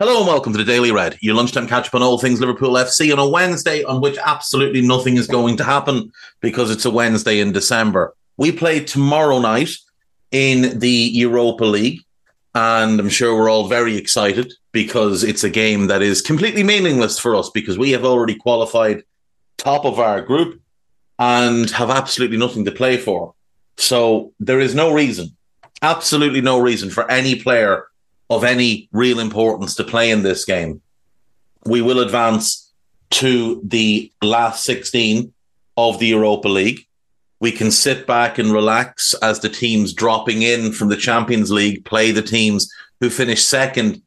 Hello and welcome to the Daily Red, your lunchtime catch up on all things Liverpool FC on a Wednesday on which absolutely nothing is going to happen because it's a Wednesday in December. We play tomorrow night in the Europa League, and I'm sure we're all very excited because it's a game that is completely meaningless for us because we have already qualified top of our group and have absolutely nothing to play for. So there is no reason, absolutely no reason for any player of any real importance to play in this game. We will advance to the last 16 of the Europa League we can sit back and relax as the teams dropping in from the Champions League play the teams who finish second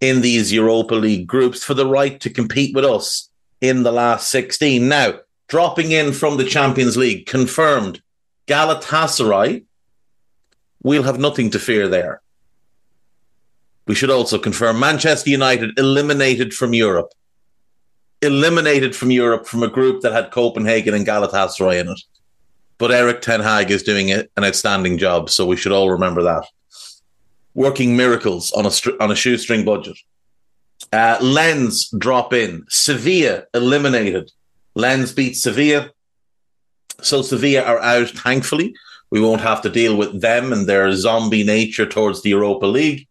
in these Europa League groups for the right to compete with us in the last 16. Now, dropping in from the Champions League, confirmed Galatasaray, we'll have nothing to fear there. We should also confirm Manchester United eliminated from Europe. Eliminated from Europe from a group that had Copenhagen and Galatasaray in it. But Erik Ten Hag is doing an outstanding job, so we should all remember that. Working miracles on a on a shoestring budget. Uh, Lens drop in. Sevilla eliminated. Lens beat Sevilla. So Sevilla are out, thankfully. We won't have to deal with them and their zombie nature towards the Europa League.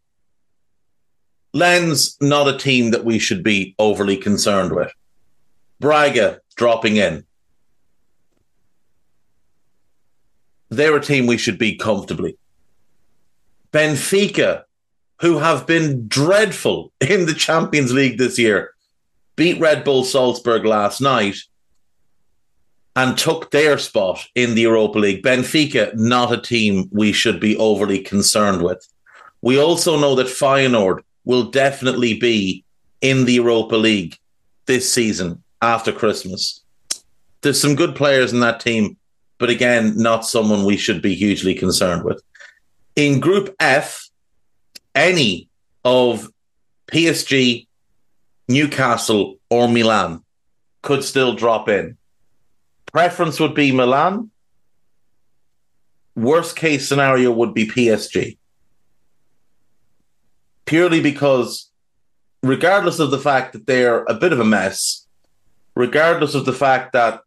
Lens, not a team that we should be overly concerned with. Braga dropping in. they're a team we should beat comfortably. Benfica, who have been dreadful in the Champions League this year, beat Red Bull Salzburg last night and took their spot in the Europa League. Benfica, not a team we should be overly concerned with. We also know that Feyenoord will definitely be in the Europa League this season after Christmas. There's some good players in that team but again, not someone we should be hugely concerned with. In Group F, any of PSG, Newcastle, or Milan could still drop in. Preference would be Milan. Worst case scenario would be PSG. Purely because, regardless of the fact that they're a bit of a mess, regardless of the fact that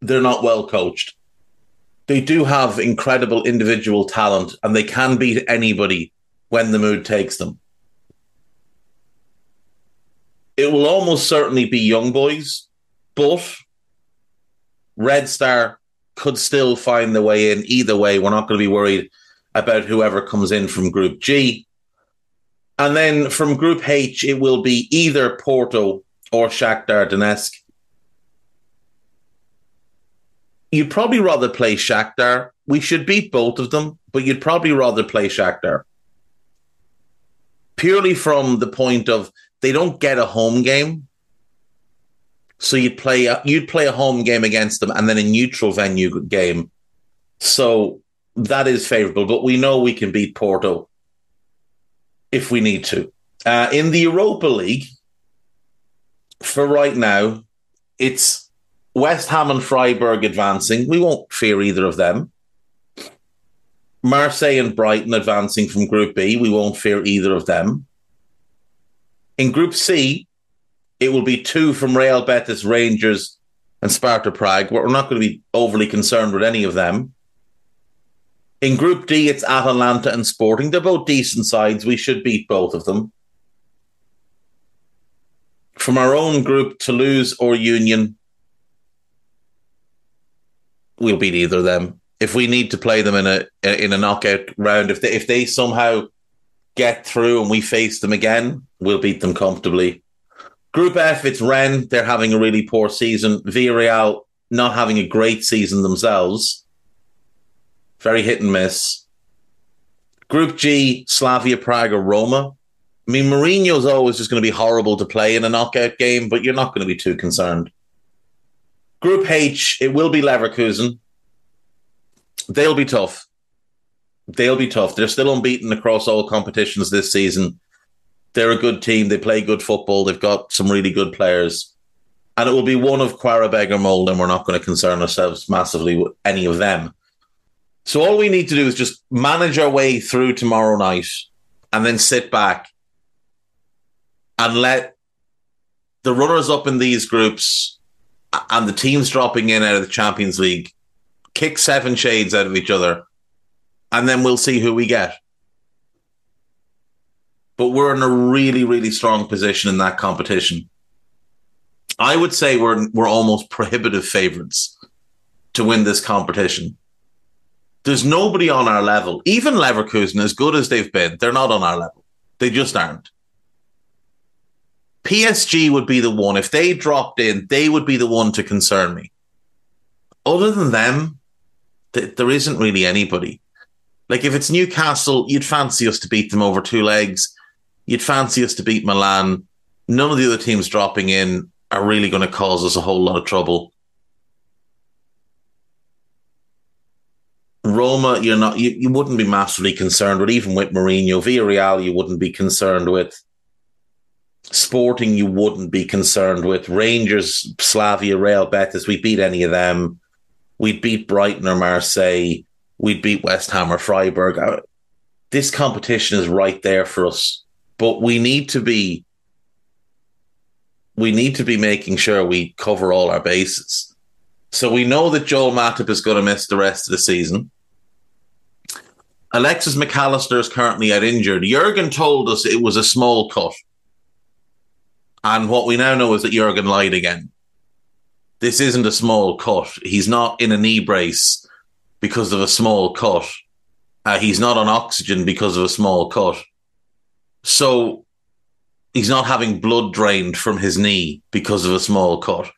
they're not well coached. They do have incredible individual talent and they can beat anybody when the mood takes them. It will almost certainly be young boys, but Red Star could still find the way in either way. We're not going to be worried about whoever comes in from Group G. And then from Group H, it will be either Porto or Shakhtar Donetsk. you'd probably rather play Shakhtar. We should beat both of them, but you'd probably rather play Shakhtar. Purely from the point of they don't get a home game. So you'd play a, you'd play a home game against them and then a neutral venue game. So that is favourable, but we know we can beat Porto if we need to. Uh, in the Europa League, for right now, it's West Ham and Freiburg advancing. We won't fear either of them. Marseille and Brighton advancing from Group B. We won't fear either of them. In Group C, it will be two from Real Betis, Rangers, and Sparta Prague. We're not going to be overly concerned with any of them. In Group D, it's Atalanta and Sporting. They're both decent sides. We should beat both of them. From our own group, Toulouse or Union, we'll beat either of them. If we need to play them in a in a knockout round, if they if they somehow get through and we face them again, we'll beat them comfortably. Group F, it's Rennes. They're having a really poor season. Villarreal not having a great season themselves. Very hit and miss. Group G, Slavia Prague or Roma. I mean, Mourinho's always just going to be horrible to play in a knockout game, but you're not going to be too concerned. Group H, it will be Leverkusen. They'll be tough. They'll be tough. They're still unbeaten across all competitions this season. They're a good team. They play good football. They've got some really good players. And it will be one of Qarabag or and we're not going to concern ourselves massively with any of them. So all we need to do is just manage our way through tomorrow night and then sit back and let the runners up in these groups and the teams dropping in out of the Champions League kick seven shades out of each other, and then we'll see who we get. But we're in a really, really strong position in that competition. I would say we're we're almost prohibitive favourites to win this competition. There's nobody on our level. Even Leverkusen, as good as they've been, they're not on our level. They just aren't. PSG would be the one. If they dropped in, they would be the one to concern me. Other than them, th- there isn't really anybody. Like if it's Newcastle, you'd fancy us to beat them over two legs. You'd fancy us to beat Milan. None of the other teams dropping in are really going to cause us a whole lot of trouble. Roma, you're not you, you wouldn't be massively concerned with, even with Mourinho. Villarreal, you wouldn't be concerned with. Sporting, you wouldn't be concerned with. Rangers, Slavia, Real Betis, we beat any of them. We'd beat Brighton or Marseille. We'd beat West Ham or Freiburg. Uh, this competition is right there for us, but we need to be we need to be making sure we cover all our bases. So we know that Joel Matip is going to miss the rest of the season. Alexis Mac Allister is currently out injured. Jurgen told us it was a small cut. And what we now know is that Jurgen lied again. This isn't a small cut. He's not in a knee brace because of a small cut. Uh, he's not on oxygen because of a small cut. So he's not having blood drained from his knee because of a small cut.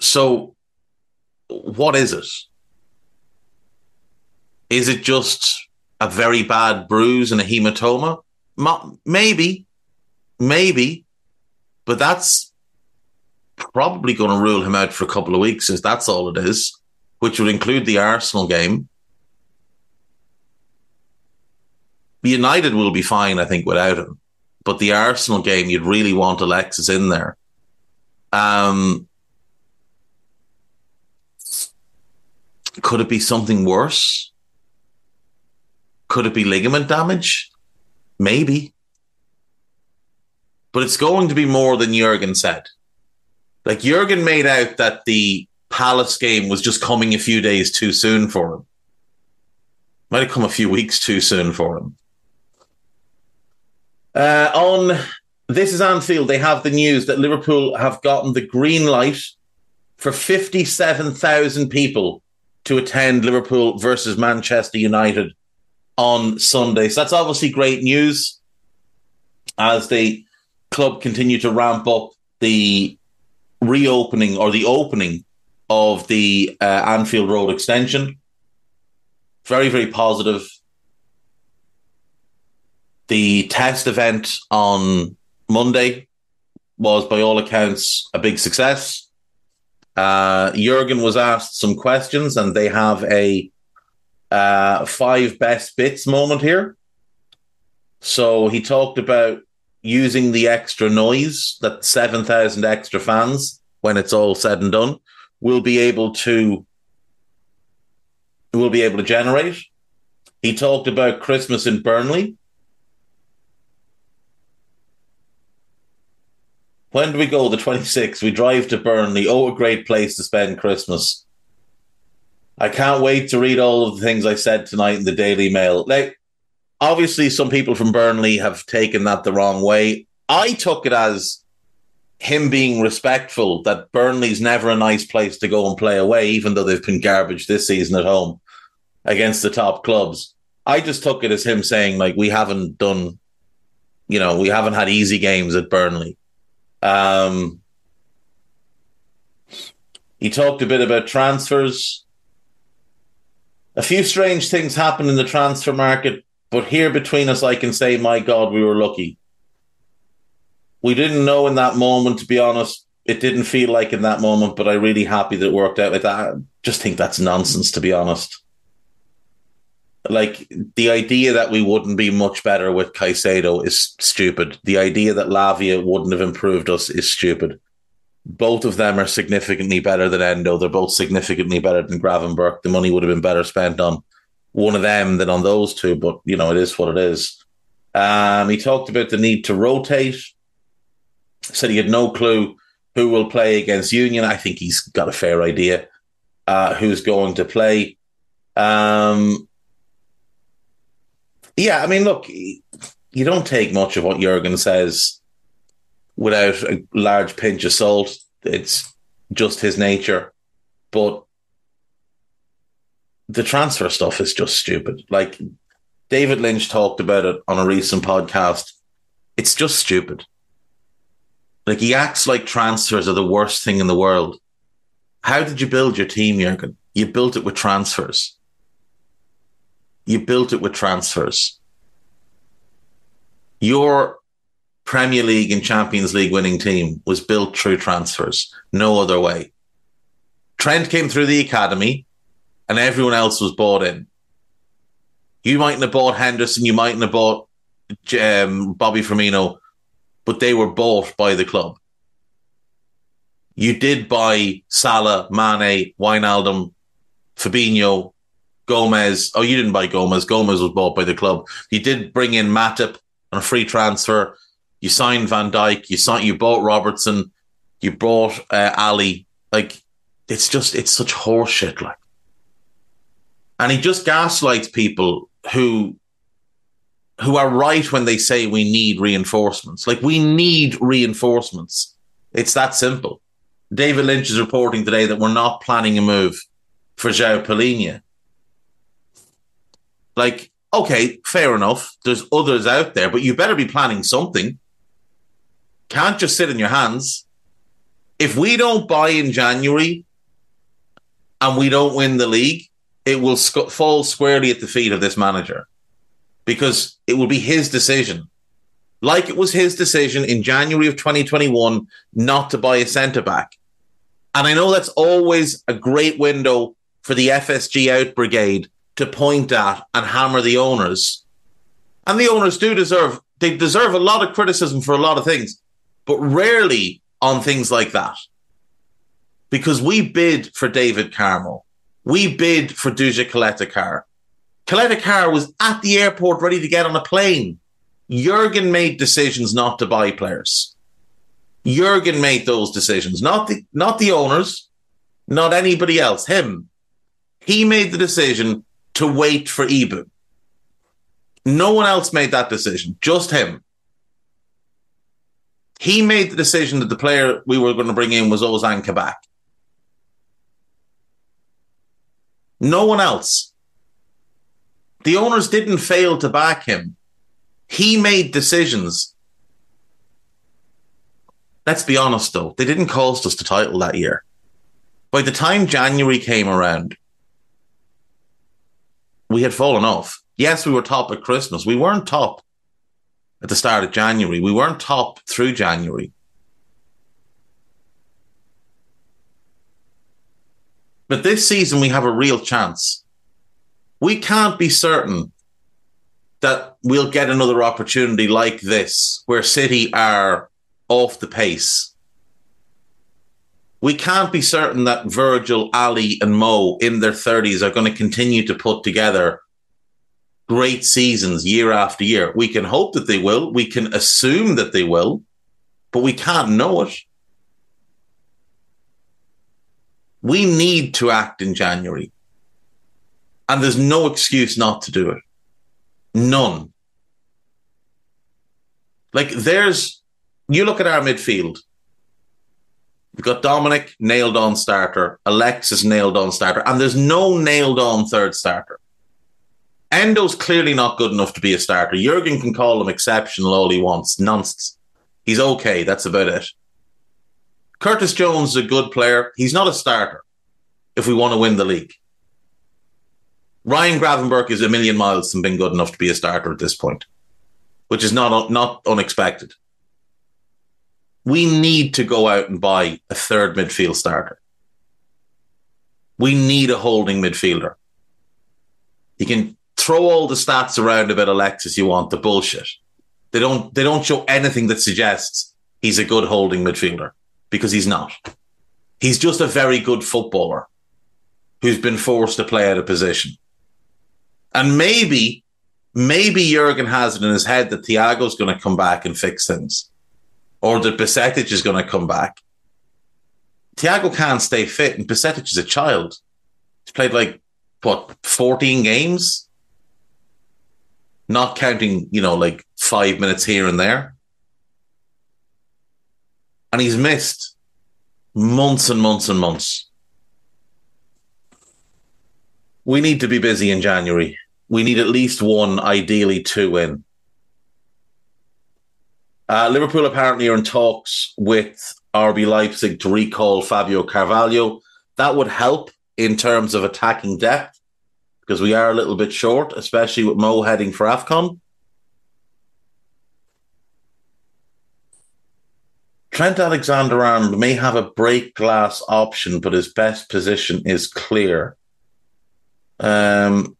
So what is it? Is it just a very bad bruise and a hematoma? Maybe, maybe, but that's probably going to rule him out for a couple of weeks, if that's all it is, which would include the Arsenal game. United will be fine, I think, without him. But the Arsenal game, you'd really want Alexis in there. Um, could it be something worse? Could it be ligament damage? Maybe. But it's going to be more than Jurgen said. Like Jurgen made out that the Palace game was just coming a few days too soon for him. Might have come a few weeks too soon for him. Uh, on This is Anfield, they have the news that Liverpool have gotten the green light for 57,000 people to attend Liverpool versus Manchester United on Sunday. So that's obviously great news as the club continue to ramp up the reopening or the opening of the uh, Anfield Road extension. Very, very positive. The test event on Monday was, by all accounts, a big success. Uh, Jurgen was asked some questions, and they have a uh, five best bits moment here. So he talked about using the extra noise that 7,000 extra fans, when it's all said and done, will be able to will be able to generate. He talked about Christmas in Burnley. When do we go? The 26th. We drive to Burnley. Oh, a great place to spend Christmas. I can't wait to read all of the things I said tonight in the Daily Mail. Like, obviously, some people from Burnley have taken that the wrong way. I took it as him being respectful that Burnley's never a nice place to go and play away, even though they've been garbage this season at home against the top clubs. I just took it as him saying, like, we haven't done, you know, we haven't had easy games at Burnley. Um, he talked a bit about transfers. A few strange things happened in the transfer market, but here between us, I can say, my God, we were lucky. We didn't know in that moment, to be honest. It didn't feel like in that moment, but I'm really happy that it worked out like that. I just think that's nonsense, to be honest. Like the idea that we wouldn't be much better with Caicedo is stupid. The idea that Lavia wouldn't have improved us is stupid. Both of them are significantly better than Endo. They're both significantly better than Gravenberch. The money would have been better spent on one of them than on those two, but you know, it is what it is. Um, he talked about the need to rotate. Said he had no clue who will play against Union. I think he's got a fair idea uh, who's going to play. Um, yeah, I mean, look, you don't take much of what Jurgen says without a large pinch of salt. It's just his nature. But the transfer stuff is just stupid. Like David Lynch talked about it on a recent podcast. It's just stupid. Like he acts like transfers are the worst thing in the world. How did you build your team, Jurgen? You built it with transfers. You built it with transfers. Your Premier League and Champions League winning team was built through transfers. No other way. Trent came through the academy and everyone else was bought in. You mightn't have bought Henderson, you mightn't have bought um, Bobby Firmino, but they were bought by the club. You did buy Salah, Mane, Wijnaldum, Fabinho, Gomez. Oh, you didn't buy Gomez. Gomez was bought by the club. You did bring in Matip on a free transfer. You signed Van Dijk. You signed. You bought Robertson. You bought uh, Ali. Like it's just it's such horseshit. Like, and he just gaslights people who who are right when they say we need reinforcements. Like we need reinforcements. It's that simple. David Lynch is reporting today that we're not planning a move for João Palhinha. Like, okay, fair enough. There's others out there, but you better be planning something. Can't just sit in your hands. If we don't buy in January and we don't win the league, it will sc- fall squarely at the feet of this manager because it will be his decision. Like it was his decision in January of 2021 not to buy a centre back. And I know that's always a great window for the FSG out brigade to point at and hammer the owners. And the owners do deserve, they deserve a lot of criticism for a lot of things, but rarely on things like that. Because we bid for David Carmo. We bid for Duje Caleta-Car. Caleta-Car was at the airport ready to get on a plane. Jurgen made decisions not to buy players. Jurgen made those decisions, not the not the owners, not anybody else. Him. He made the decision to wait for Ibou. No one else made that decision, just him. He made the decision that the player we were going to bring in was Ozan Kabak. No one else. The owners didn't fail to back him. He made decisions. Let's be honest, though, they didn't cost us the title that year. By the time January came around, we had fallen off. Yes, we were top at Christmas. We weren't top at the start of January. We weren't top through January. But this season, we have a real chance. We can't be certain that we'll get another opportunity like this, where City are off the pace. We can't be certain that Virgil, Ali, and Mo in their 30s are going to continue to put together great seasons year after year. We can hope that they will. We can assume that they will, but we can't know it. We need to act in January. And there's no excuse not to do it. None. Like there's, you look at our midfield. We've got Dominic nailed on starter, Alexis nailed on starter, and there's no nailed on third starter. Endo's clearly not good enough to be a starter. Jurgen can call him exceptional all he wants. Nonsense. He's okay. That's about it. Curtis Jones is a good player. He's not a starter if we want to win the league. Ryan Gravenberch is a million miles from being good enough to be a starter at this point, which is not, not unexpected. We need to go out and buy a third midfield starter. We need a holding midfielder. You can throw all the stats around about Alexis you want, the bullshit. They don't they don't show anything that suggests he's a good holding midfielder because he's not. He's just a very good footballer who's been forced to play out of position. And maybe, maybe Jurgen has it in his head that Thiago's going to come back and fix things or that Bajcetic is going to come back. Thiago can't stay fit, and Bajcetic is a child. He's played like what fourteen games, not counting you know like five minutes here and there, and he's missed months and months and months. We need to be busy in January. We need at least one, ideally two in. Uh, Liverpool apparently are in talks with RB Leipzig to recall Fabio Carvalho. That would help in terms of attacking depth because we are a little bit short, especially with Mo heading for AFCON. Trent Alexander Arnold may have a break glass option, but his best position is clear. Um,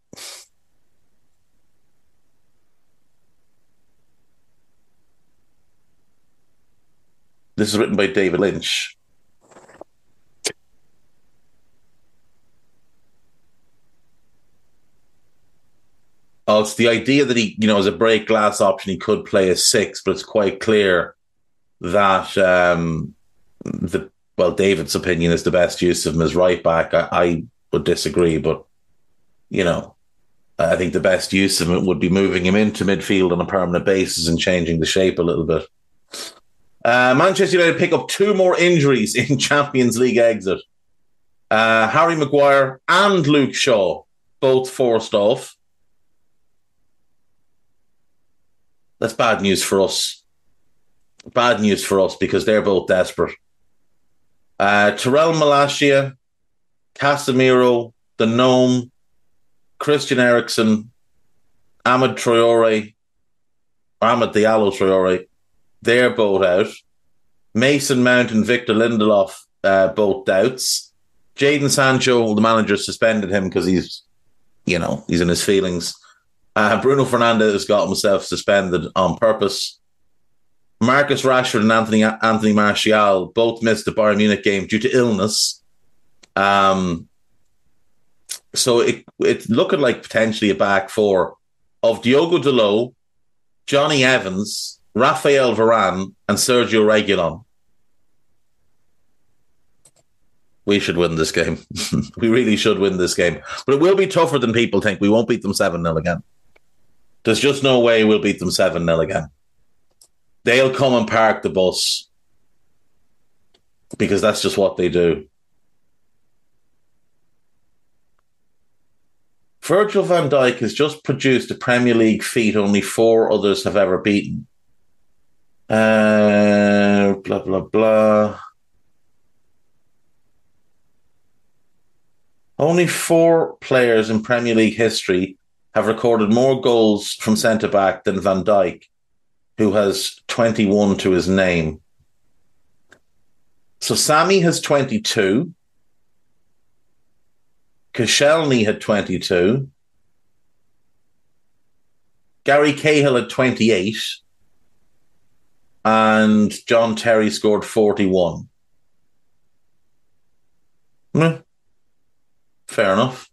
This is written by David Lynch. Oh, it's the idea that he, you know, as a break glass option, he could play a six, but it's quite clear that um, the well, David's opinion is the best use of him as right back. I, I would disagree, but you know, I think the best use of him would be moving him into midfield on a permanent basis and changing the shape a little bit. Uh, Manchester United pick up two more injuries in Champions League exit. Uh, Harry Maguire and Luke Shaw both forced off. That's bad news for us. Bad news for us because they're both desperate. Uh, Tyrell Malacia, Casemiro, the Gnome, Christian Eriksen, Ahmed Traore, Ahmed Diallo Traore, they're both out. Mason Mount and Victor Lindelof, uh, both doubts. Jadon Sancho, the manager suspended him because he's, you know, he's in his feelings. Uh, Bruno Fernandes got himself suspended on purpose. Marcus Rashford and Anthony Anthony Martial both missed the Bayern Munich game due to illness. Um, so it it's looking like potentially a back four of Diogo Dalot, Jonny Evans, Rafael Varane, and Sergio Reguilon. We should win this game. we really should win this game. But it will be tougher than people think. We won't beat them 7 0 again. There's just no way we'll beat them 7 0 again. They'll come and park the bus because that's just what they do. Virgil van Dijk has just produced a Premier League feat only four others have ever beaten. Uh, blah, blah, blah. Only four players in Premier League history have recorded more goals from centre back than Van Dijk, who has 21 to his name. So Sami has 22. Koscielny had 22. Gary Cahill had 28 and John Terry scored 41. Hmm. Fair enough.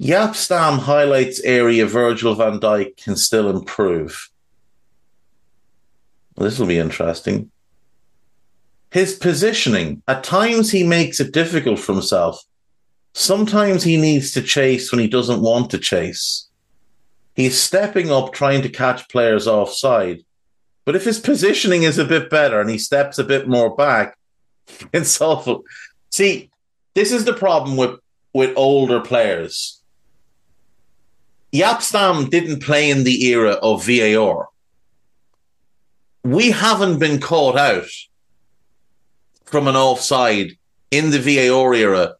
Jaap Stam highlights area Virgil van Dijk can still improve. Well, this will be interesting. His positioning, at times he makes it difficult for himself. Sometimes he needs to chase when he doesn't want to chase. He's stepping up trying to catch players offside. But if his positioning is a bit better and he steps a bit more back, it's awful. See, this is the problem with, with older players. Jaap Stam didn't play in the era of VAR. We haven't been caught out from an offside in the VAR era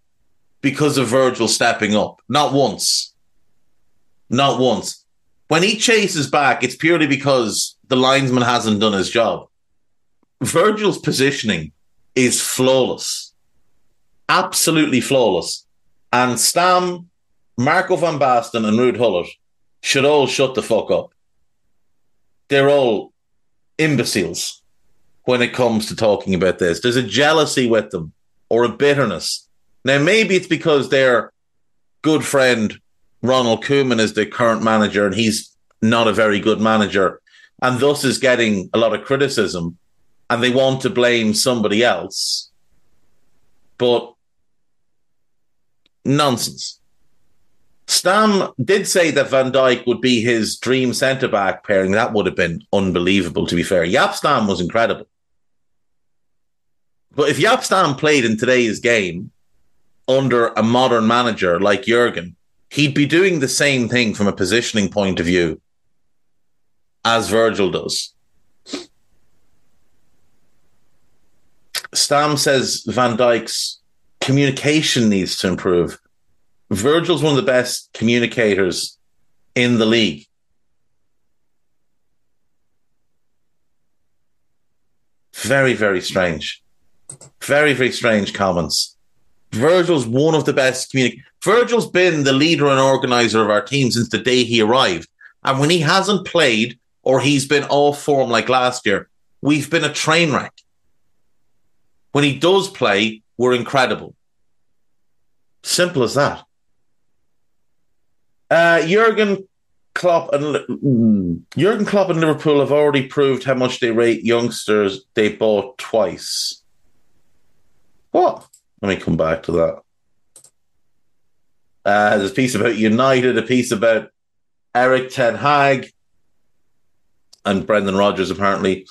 because of Virgil stepping up. Not once. Not once. When he chases back, it's purely because the linesman hasn't done his job. Virgil's positioning is flawless. Absolutely flawless. And Stam, Marco van Basten, and Ruud Gullit should all shut the fuck up. They're all imbeciles when it comes to talking about this. There's a jealousy with them or a bitterness. Now, maybe it's because their good friend Ronald Koeman is the current manager and he's not a very good manager and thus is getting a lot of criticism and they want to blame somebody else. But nonsense. Stam did say that Van Dijk would be his dream centre back pairing. That would have been unbelievable, to be fair. Jaap Stam was incredible. But if Jaap Stam played in today's game under a modern manager like Jurgen, he'd be doing the same thing from a positioning point of view as Virgil does. Stam says Van Dijk's communication needs to improve. Virgil's one of the best communicators in the league. Very, very strange. Very, very strange comments. Virgil's one of the best communicators. Virgil's been the leader and organizer of our team since the day he arrived. And when he hasn't played or he's been off form like last year, we've been a train wreck. When he does play, we're incredible. Simple as that. Uh, Jurgen Klopp and Jurgen Klopp and Liverpool have already proved how much they rate youngsters they bought twice. What? Let me come back to that. Uh, there's a piece about United, a piece about Eric Ten Hag, and Brendan Rodgers apparently.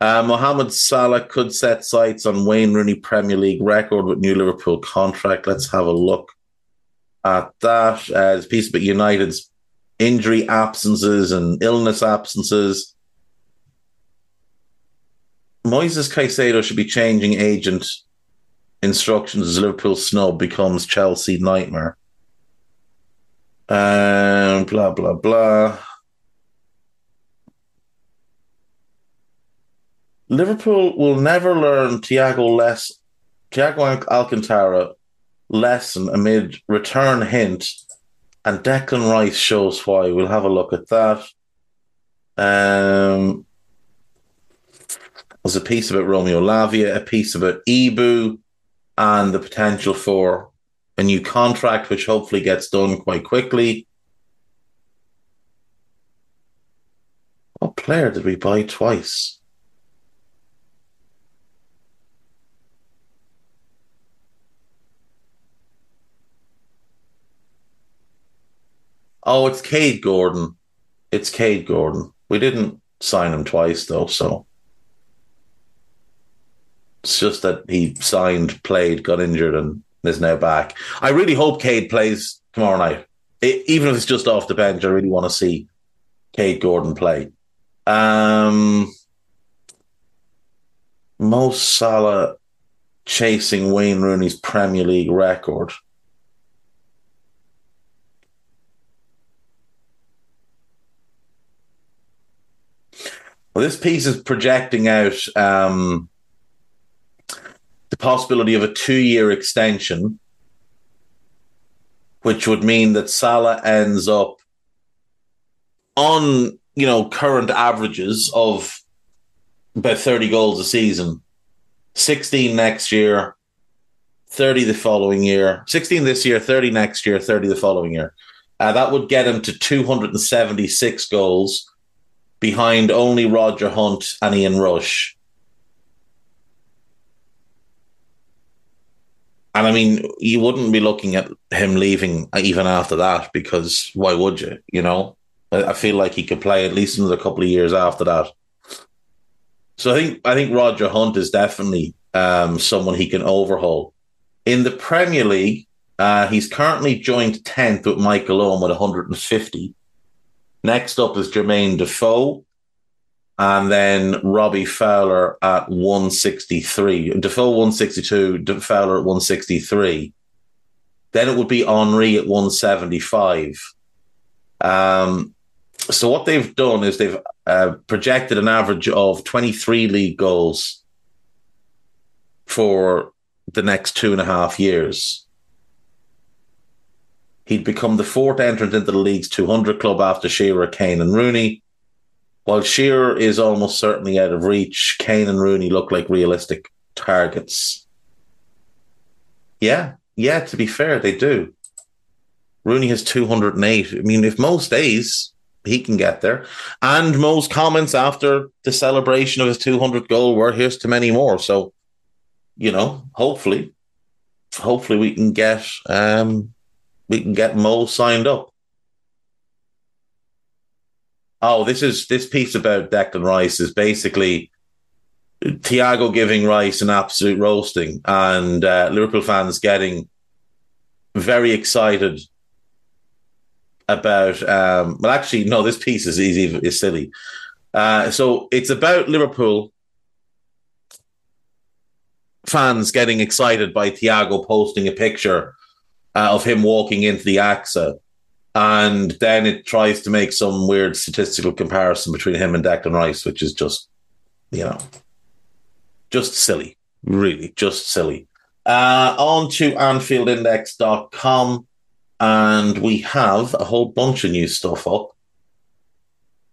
Uh, Mohamed Salah could set sights on Wayne Rooney Premier League record with new Liverpool contract. Let's have a look at that. Uh, there's a piece about United's injury absences and illness absences. Moises Caicedo should be changing agent instructions as Liverpool snub becomes Chelsea nightmare. Um, blah blah blah. Liverpool will never learn Thiago less Thiago Alcantara lesson amid return hint and Declan Rice shows why. We'll have a look at that. Um, there's a piece about Romeo Lavia, a piece about Ibou, and the potential for a new contract, which hopefully gets done quite quickly. What player did we buy twice? Oh, it's Kaide Gordon. It's Kaide Gordon. We didn't sign him twice though, so it's just that he signed, played, got injured, and is now back. I really hope Kaide plays tomorrow night. It, even if it's just off the bench, I really want to see Kaide Gordon play. Um, Mo Salah chasing Wayne Rooney's Premier League record. Well, this piece is projecting out um, the possibility of a two year extension, which would mean that Salah ends up on, you know, current averages of about 30 goals a season, 16 next year, 30 the following year, 16 this year, 30 next year, 30 the following year. Uh, that would get him to 276 goals behind only Roger Hunt and Ian Rush. And I mean, you wouldn't be looking at him leaving even after that because why would you? You know, I feel like he could play at least another couple of years after that. So I think I think Roger Hunt is definitely um, someone he can overhaul. In the Premier League, uh, he's currently joined tenth with Michael Owen with 150. Next up is Jermaine Defoe, and then Robbie Fowler at 163. Defoe 162, Fowler at 163. Then it would be Henry at 175. Um, so what they've done is they've uh, projected an average of 23 league goals for the next two and a half years. He'd become the fourth entrant into the league's 200 club after Shearer, Kane, and Rooney. While Shearer is almost certainly out of reach, Kane and Rooney look like realistic targets. Yeah, yeah, to be fair, they do. Rooney has 208. I mean, if most days he can get there. And most comments after the celebration of his 200 goal were here's to many more. So, you know, hopefully, hopefully we can get um we can get Mo signed up. Oh, this is this piece about Declan Rice is basically Thiago giving Rice an absolute roasting and uh, Liverpool fans getting very excited about. Um, well, actually, no, this piece is easy is silly. Uh, so it's about Liverpool fans getting excited by Thiago posting a picture uh, of him walking into the AXA and then it tries to make some weird statistical comparison between him and Declan Rice, which is just, you know, just silly. Really, just silly. Uh, on to AnfieldIndex.com, and we have a whole bunch of new stuff up.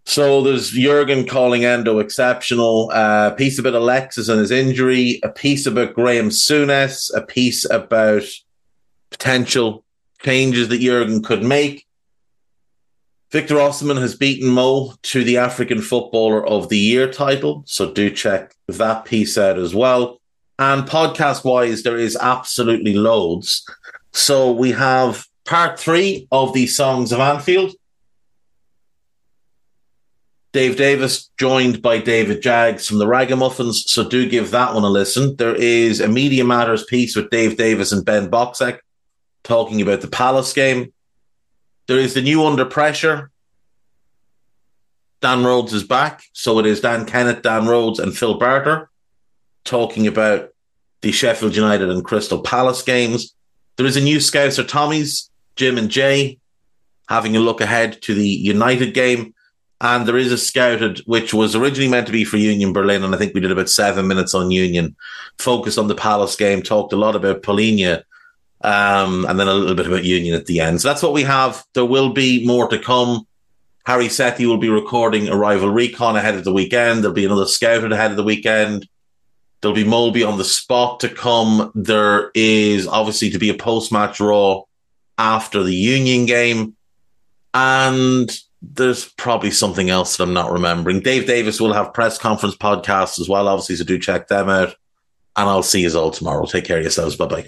So there's Jurgen calling Endo exceptional, a uh, piece about Alexis and his injury, a piece about Graham Souness, a piece about potential changes that Jurgen could make, Victor Osimhen has beaten Mo to the African Footballer of the Year title. So do check that piece out as well. And podcast wise, there is absolutely loads. So we have part three of the Songs of Anfield. Dave Davis joined by David Jaggs from the Ragamuffins. So do give that one a listen. There is a Media Matters piece with Dave Davis and Ben Boxek talking about the Palace game. There is the new Under Pressure. Dan Rhodes is back. So it is Dan Kennett, Dan Rhodes, and Phil Barter talking about the Sheffield United and Crystal Palace games. There is a new Scouser Tommy's, Jim and Jay, having a look ahead to the United game. And there is a scouted, which was originally meant to be for Union Berlin. And I think we did about seven minutes on Union, focused on the Palace game, talked a lot about Palhinha um, and then a little bit about Union at the end. So that's what we have. There will be more to come. Harry Sethi will be recording Arrival Recon ahead of the weekend. There'll be another Scouted ahead of the weekend. There'll be Molby on the spot to come. There is obviously to be a post match Raw after the Union game. And there's probably something else that I'm not remembering. Dave Davis will have press conference podcasts as well, obviously, so do check them out. And I'll see you all tomorrow. Take care of yourselves. Bye bye.